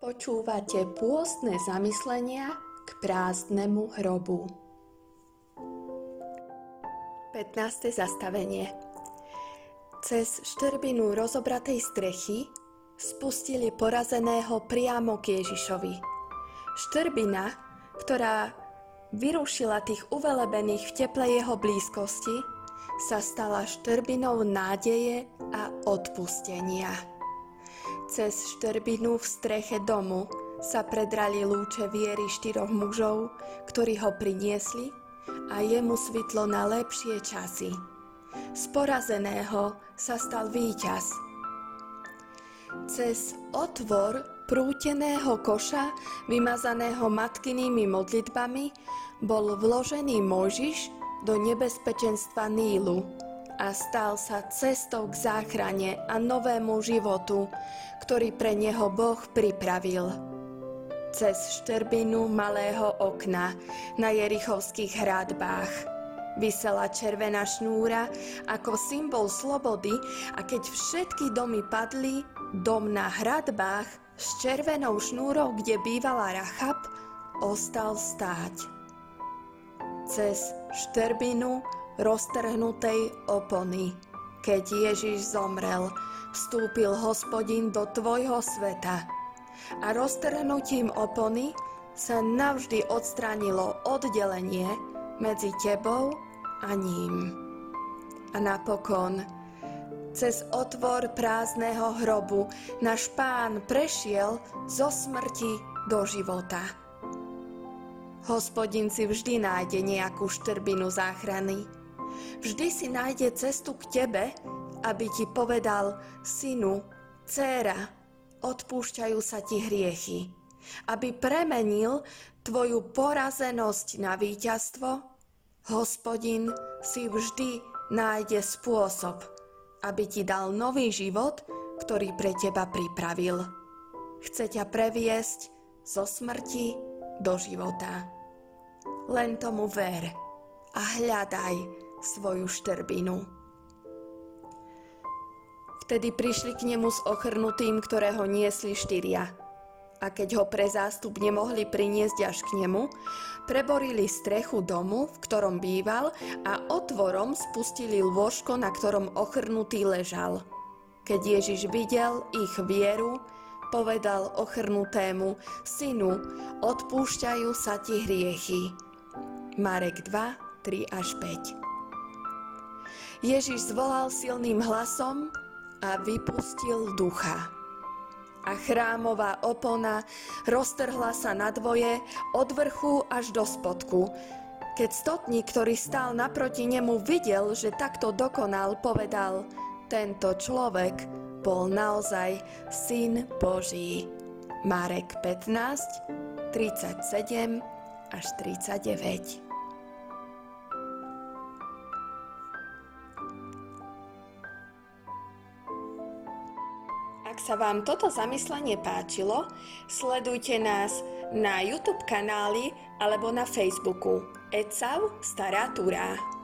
Počúvate pôstne zamyslenia k prázdnemu hrobu. 15. zastavenie Cez štrbinu rozobratej strechy spustili porazeného priamo k Ježišovi. Štrbina, ktorá vyrušila tých uvelebených v teple jeho blízkosti, sa stala štrbinou nádeje a odpustenia. Cez štrbinu v streche domu sa predrali lúče viery štyroch mužov, ktorí ho priniesli a jemu svitlo na lepšie časy. Z porazeného sa stal víťaz. Cez otvor prúteného koša, vymazaného matkynými modlitbami, bol vložený Mojžiš do nebezpečenstva Nílu a stal sa cestou k záchrane a novému životu, ktorý pre neho Boh pripravil. Cez štrbinu malého okna na Jerichovských hradbách vysela červená šnúra ako symbol slobody a keď všetky domy padli, dom na hradbách s červenou šnúrou, kde bývala Rachab, ostal stáť cez štrbinu roztrhnutej opony. Keď Ježiš zomrel, vstúpil hospodin do tvojho sveta a roztrhnutím opony sa navždy odstránilo oddelenie medzi tebou a ním. A napokon, cez otvor prázdneho hrobu náš pán prešiel zo smrti do života. Hospodin si vždy nájde nejakú štrbinu záchrany. Vždy si nájde cestu k tebe, aby ti povedal, synu, dcéra, odpúšťajú sa ti hriechy. Aby premenil tvoju porazenosť na víťazstvo, hospodin si vždy nájde spôsob, aby ti dal nový život, ktorý pre teba pripravil. Chce ťa previesť zo smrti do života. Len tomu ver a hľadaj svoju štrbinu. Vtedy prišli k nemu s ochrnutým, ktorého niesli štyria. A keď ho pre zástup nemohli priniesť až k nemu, preborili strechu domu, v ktorom býval a otvorom spustili lôžko, na ktorom ochrnutý ležal. Keď Ježiš videl ich vieru, povedal ochrnutému, synu, odpúšťajú sa ti hriechy. Marek 2, 3 až 5 Ježiš zvolal silným hlasom a vypustil ducha. A chrámová opona roztrhla sa na dvoje od vrchu až do spodku. Keď stotník, ktorý stál naproti nemu, videl, že takto dokonal, povedal, tento človek bol naozaj Syn Boží. Marek 15, 37 až 39. Sa vám toto zamyslenie páčilo, sledujte nás na YouTube kanáli alebo na Facebooku. Ecav Stará Túra.